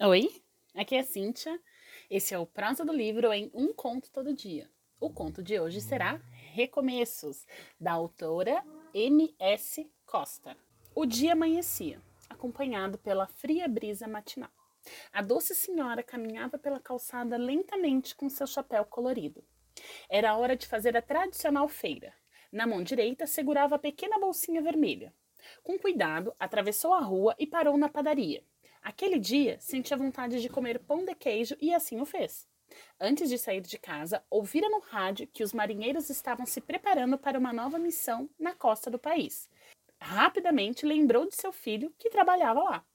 Oi, aqui é a Cíntia. Esse é o Prosa do Livro em Um Conto Todo Dia. O conto de hoje será Recomeços, da autora M.S. Costa. O dia amanhecia, acompanhado pela fria brisa matinal. A doce senhora caminhava pela calçada lentamente com seu chapéu colorido. Era hora de fazer a tradicional feira. Na mão direita segurava a pequena bolsinha vermelha. Com cuidado, atravessou a rua e parou na padaria. Aquele dia sentia vontade de comer pão de queijo e assim o fez. Antes de sair de casa, ouvira no rádio que os marinheiros estavam se preparando para uma nova missão na costa do país. Rapidamente lembrou de seu filho, que trabalhava lá.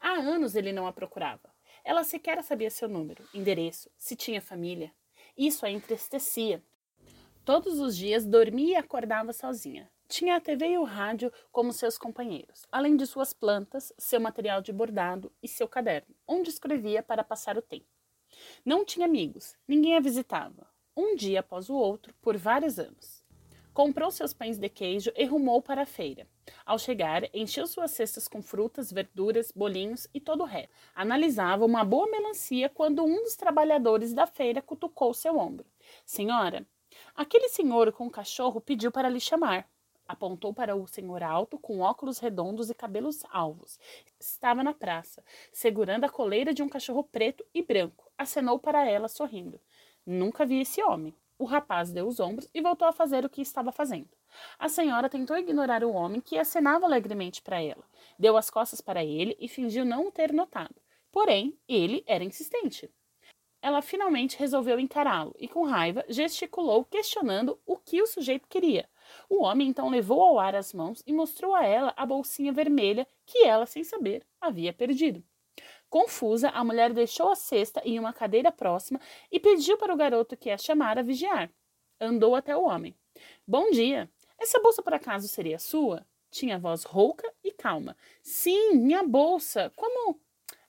Há anos ele não a procurava. Ela sequer sabia seu número, endereço, se tinha família. Isso a entristecia. Todos os dias dormia e acordava sozinha. Tinha a TV e o rádio como seus companheiros, além de suas plantas, seu material de bordado e seu caderno, onde escrevia para passar o tempo. Não tinha amigos, ninguém a visitava, um dia após o outro, por vários anos. Comprou seus pães de queijo e rumou para a feira. Ao chegar, encheu suas cestas com frutas, verduras, bolinhos e todo o resto. Analisava uma boa melancia quando um dos trabalhadores da feira cutucou seu ombro. Senhora, aquele senhor com o cachorro pediu para lhe chamar. Apontou para o senhor alto, com óculos redondos e cabelos alvos. Estava na praça, segurando a coleira de um cachorro preto e branco. Acenou para ela, sorrindo. Nunca vi esse homem. O rapaz deu os ombros e voltou a fazer o que estava fazendo. A senhora tentou ignorar o homem que acenava alegremente para ela. Deu as costas para ele e fingiu não o ter notado. Porém, ele era insistente. Ela finalmente resolveu encará-lo e, com raiva, gesticulou, questionando o que o sujeito queria. O homem então levou ao ar as mãos e mostrou a ela a bolsinha vermelha que ela, sem saber, havia perdido. Confusa, a mulher deixou a cesta em uma cadeira próxima e pediu para o garoto que a chamara vigiar. Andou até o homem. Bom dia. Essa bolsa por acaso seria sua? Tinha voz rouca e calma. Sim, minha bolsa. Como?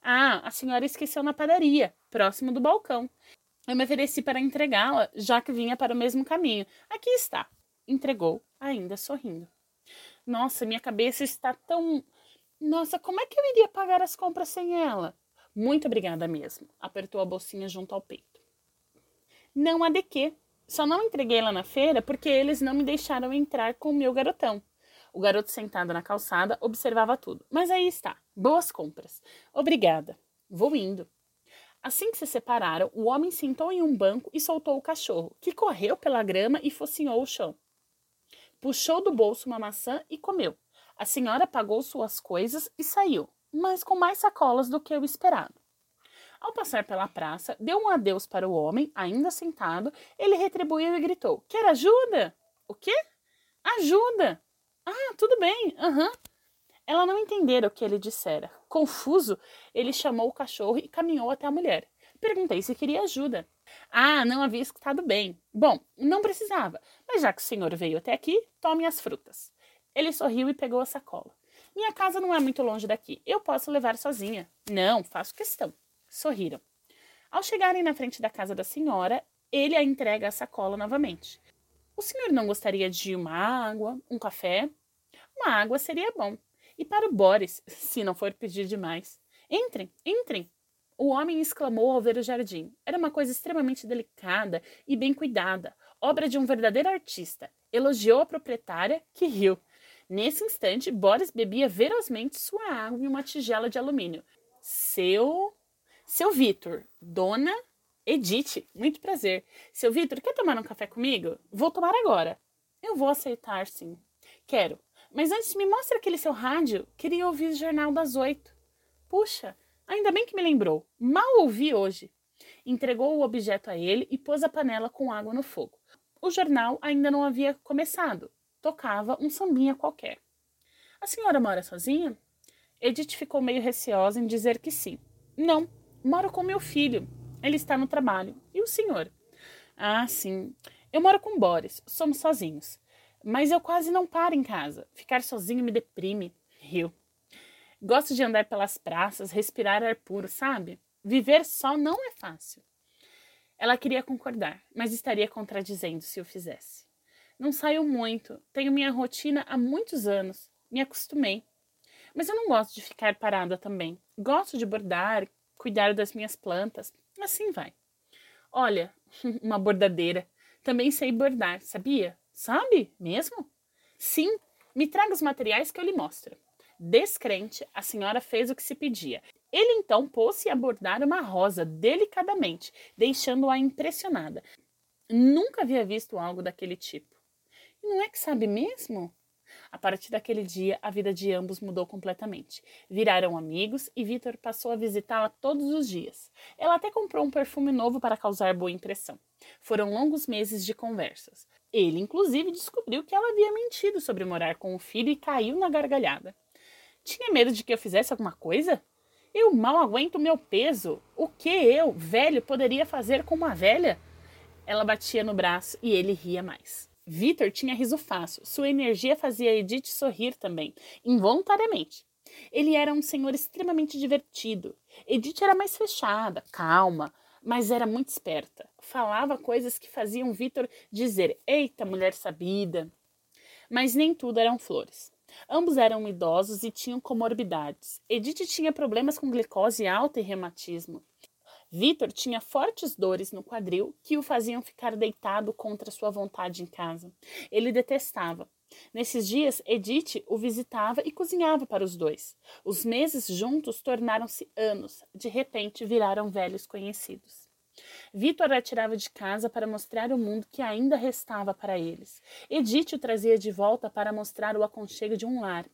Ah, a senhora esqueceu na padaria, próximo do balcão. Eu me ofereci para entregá-la, já que vinha para o mesmo caminho. Aqui está entregou, ainda sorrindo. Nossa, minha cabeça está tão. Nossa, como é que eu iria pagar as compras sem ela? Muito obrigada mesmo. Apertou a bolsinha junto ao peito. Não há de quê. Só não entreguei lá na feira porque eles não me deixaram entrar com o meu garotão. O garoto sentado na calçada observava tudo. Mas aí está. Boas compras. Obrigada. Vou indo. Assim que se separaram, o homem sentou em um banco e soltou o cachorro, que correu pela grama e focinhou o chão. Puxou do bolso uma maçã e comeu. A senhora pagou suas coisas e saiu, mas com mais sacolas do que o esperado. Ao passar pela praça, deu um adeus para o homem, ainda sentado. Ele retribuiu e gritou: Quer ajuda? O quê? Ajuda! Ah, tudo bem, aham. Uhum. Ela não entendera o que ele dissera. Confuso, ele chamou o cachorro e caminhou até a mulher. Perguntei se queria ajuda. Ah, não havia escutado bem. Bom, não precisava, mas já que o senhor veio até aqui, tome as frutas. Ele sorriu e pegou a sacola. Minha casa não é muito longe daqui. Eu posso levar sozinha. Não, faço questão. Sorriram. Ao chegarem na frente da casa da senhora, ele a entrega a sacola novamente. O senhor não gostaria de uma água, um café? Uma água seria bom. E para o Boris, se não for pedir demais. Entrem, entrem. O homem exclamou ao ver o jardim. Era uma coisa extremamente delicada e bem cuidada, obra de um verdadeiro artista. Elogiou a proprietária, que riu. Nesse instante, Boris bebia ferozmente sua água em uma tigela de alumínio. Seu. Seu Vitor, dona Edith, muito prazer. Seu Vitor, quer tomar um café comigo? Vou tomar agora. Eu vou aceitar, sim. Quero. Mas antes me mostre aquele seu rádio. Queria ouvir o jornal das oito. Puxa, Ainda bem que me lembrou. Mal ouvi hoje. Entregou o objeto a ele e pôs a panela com água no fogo. O jornal ainda não havia começado. Tocava um sambinha qualquer. A senhora mora sozinha? Edith ficou meio receosa em dizer que sim. Não, moro com meu filho. Ele está no trabalho. E o senhor? Ah, sim. Eu moro com Boris. Somos sozinhos. Mas eu quase não paro em casa. Ficar sozinho me deprime. Riu. Gosto de andar pelas praças, respirar ar puro, sabe? Viver só não é fácil. Ela queria concordar, mas estaria contradizendo se o fizesse. Não saio muito, tenho minha rotina há muitos anos, me acostumei. Mas eu não gosto de ficar parada também. Gosto de bordar, cuidar das minhas plantas. Assim vai. Olha, uma bordadeira. Também sei bordar, sabia? Sabe mesmo? Sim, me traga os materiais que eu lhe mostro. Descrente, a senhora fez o que se pedia. Ele então pôs-se a bordar uma rosa delicadamente, deixando-a impressionada. Nunca havia visto algo daquele tipo. Não é que sabe mesmo? A partir daquele dia, a vida de ambos mudou completamente. Viraram amigos e Vitor passou a visitá-la todos os dias. Ela até comprou um perfume novo para causar boa impressão. Foram longos meses de conversas. Ele, inclusive, descobriu que ela havia mentido sobre morar com o filho e caiu na gargalhada. Tinha medo de que eu fizesse alguma coisa? Eu mal aguento meu peso. O que eu, velho, poderia fazer com uma velha? Ela batia no braço e ele ria mais. Vitor tinha riso fácil. Sua energia fazia Edith sorrir também, involuntariamente. Ele era um senhor extremamente divertido. Edith era mais fechada, calma, mas era muito esperta. Falava coisas que faziam Vitor dizer: Eita, mulher sabida. Mas nem tudo eram flores. Ambos eram idosos e tinham comorbidades. Edith tinha problemas com glicose alta e reumatismo. Vitor tinha fortes dores no quadril que o faziam ficar deitado contra sua vontade em casa. Ele detestava. Nesses dias, Edith o visitava e cozinhava para os dois. Os meses juntos tornaram-se anos, de repente viraram velhos conhecidos. Vitor a tirava de casa para mostrar o mundo que ainda restava para eles. Edith o trazia de volta para mostrar o aconchego de um lar.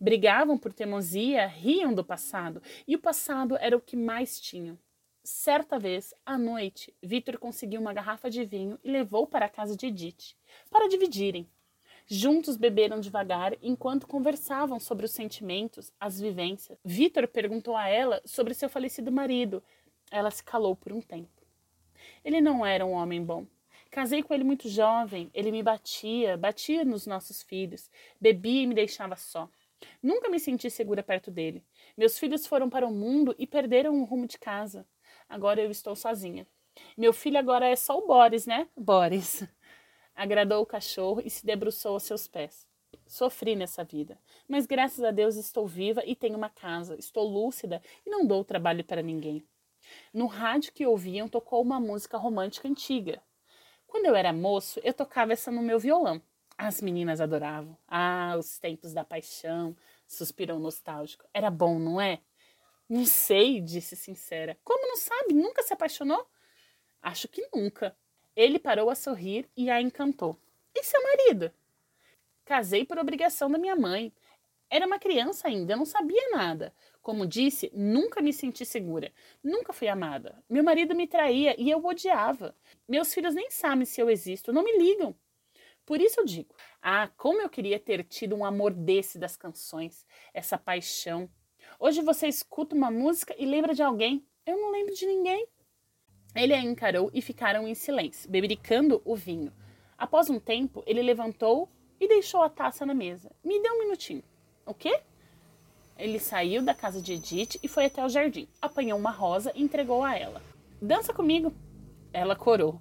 Brigavam por teimosia, riam do passado, e o passado era o que mais tinham. Certa vez, à noite, Vitor conseguiu uma garrafa de vinho e levou para a casa de Edith, para dividirem. Juntos beberam devagar enquanto conversavam sobre os sentimentos, as vivências. Vitor perguntou a ela sobre seu falecido marido. Ela se calou por um tempo. Ele não era um homem bom. Casei com ele muito jovem, ele me batia, batia nos nossos filhos, bebia e me deixava só. Nunca me senti segura perto dele. Meus filhos foram para o mundo e perderam o rumo de casa. Agora eu estou sozinha. Meu filho agora é só o Boris, né? Boris. Agradou o cachorro e se debruçou aos seus pés. Sofri nessa vida, mas graças a Deus estou viva e tenho uma casa, estou lúcida e não dou trabalho para ninguém. No rádio que ouviam tocou uma música romântica antiga. Quando eu era moço, eu tocava essa no meu violão. As meninas adoravam. Ah, os tempos da paixão, suspirou nostálgico. Era bom, não é? Não sei, disse sincera. Como não sabe? Nunca se apaixonou? Acho que nunca. Ele parou a sorrir e a encantou. E seu marido? Casei por obrigação da minha mãe. Era uma criança ainda, não sabia nada. Como disse, nunca me senti segura. Nunca fui amada. Meu marido me traía e eu o odiava. Meus filhos nem sabem se eu existo, não me ligam. Por isso eu digo: ah, como eu queria ter tido um amor desse das canções, essa paixão, Hoje você escuta uma música e lembra de alguém. Eu não lembro de ninguém. Ele a encarou e ficaram em silêncio, bebericando o vinho. Após um tempo, ele levantou e deixou a taça na mesa. Me dê um minutinho. O quê? Ele saiu da casa de Edith e foi até o jardim. Apanhou uma rosa e entregou a ela. Dança comigo. Ela corou.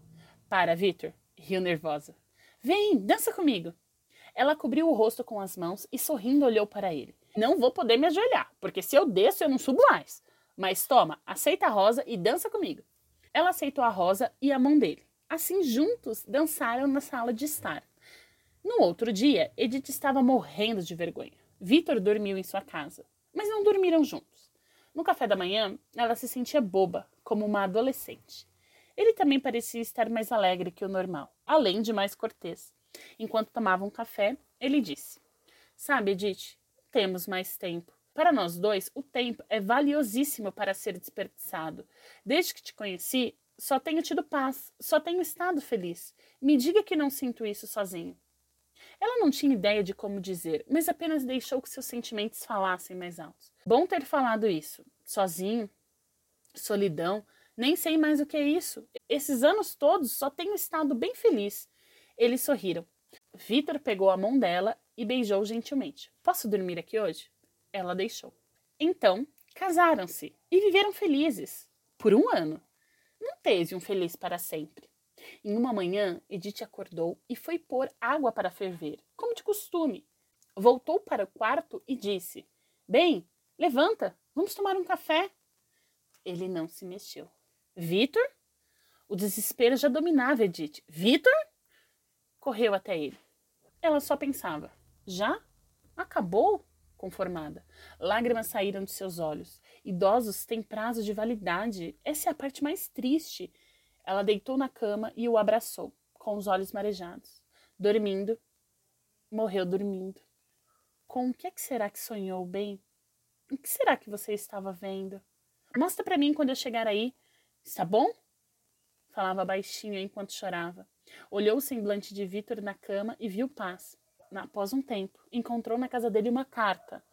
Para, Victor. Riu nervosa. Vem, dança comigo. Ela cobriu o rosto com as mãos e sorrindo olhou para ele. Não vou poder me ajoelhar, porque se eu desço eu não subo mais. Mas toma, aceita a rosa e dança comigo. Ela aceitou a rosa e a mão dele. Assim, juntos, dançaram na sala de estar. No outro dia, Edith estava morrendo de vergonha. Vitor dormiu em sua casa, mas não dormiram juntos. No café da manhã, ela se sentia boba, como uma adolescente. Ele também parecia estar mais alegre que o normal, além de mais cortês. Enquanto tomavam café, ele disse: Sabe, Edith, temos mais tempo. Para nós dois, o tempo é valiosíssimo para ser desperdiçado. Desde que te conheci, só tenho tido paz, só tenho estado feliz. Me diga que não sinto isso sozinho. Ela não tinha ideia de como dizer, mas apenas deixou que seus sentimentos falassem mais altos. Bom ter falado isso. Sozinho, solidão, nem sei mais o que é isso. Esses anos todos só tenho estado bem feliz. Eles sorriram. Vitor pegou a mão dela e beijou gentilmente. Posso dormir aqui hoje? Ela deixou. Então, casaram-se e viveram felizes por um ano. Não teve um feliz para sempre. Em uma manhã, Edith acordou e foi pôr água para ferver, como de costume. Voltou para o quarto e disse: Bem, levanta, vamos tomar um café. Ele não se mexeu. Vitor? O desespero já dominava Edith. Vitor? Correu até ele. Ela só pensava: já? Acabou? Conformada. Lágrimas saíram de seus olhos. Idosos têm prazo de validade. Essa é a parte mais triste. Ela deitou na cama e o abraçou, com os olhos marejados. Dormindo. Morreu dormindo. Com o que, é que será que sonhou, bem? O que será que você estava vendo? Mostra para mim quando eu chegar aí. Está bom? Falava baixinho enquanto chorava. Olhou o semblante de Vitor na cama e viu paz. Após um tempo, encontrou na casa dele uma carta,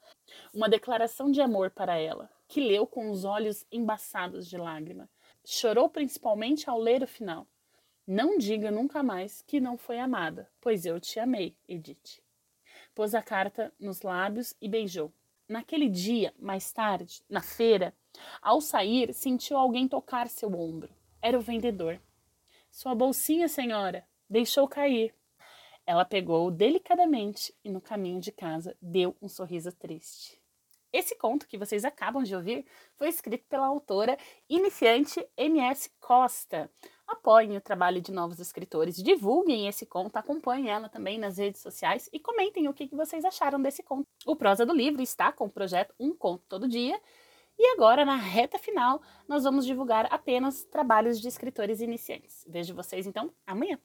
uma declaração de amor para ela, que leu com os olhos embaçados de lágrima. Chorou principalmente ao ler o final. Não diga nunca mais que não foi amada, pois eu te amei, Edith. Pôs a carta nos lábios e beijou. Naquele dia, mais tarde, na feira, ao sair, sentiu alguém tocar seu ombro. Era o vendedor. Sua bolsinha, senhora, deixou cair. Ela pegou-o delicadamente e, no caminho de casa, deu um sorriso triste. Esse conto que vocês acabam de ouvir foi escrito pela autora iniciante MS Costa. Apoiem o trabalho de novos escritores, divulguem esse conto, acompanhem ela também nas redes sociais e comentem o que vocês acharam desse conto. O Prosa do Livro está com o projeto Um Conto Todo Dia. E agora, na reta final, nós vamos divulgar apenas trabalhos de escritores iniciantes. Vejo vocês então amanhã.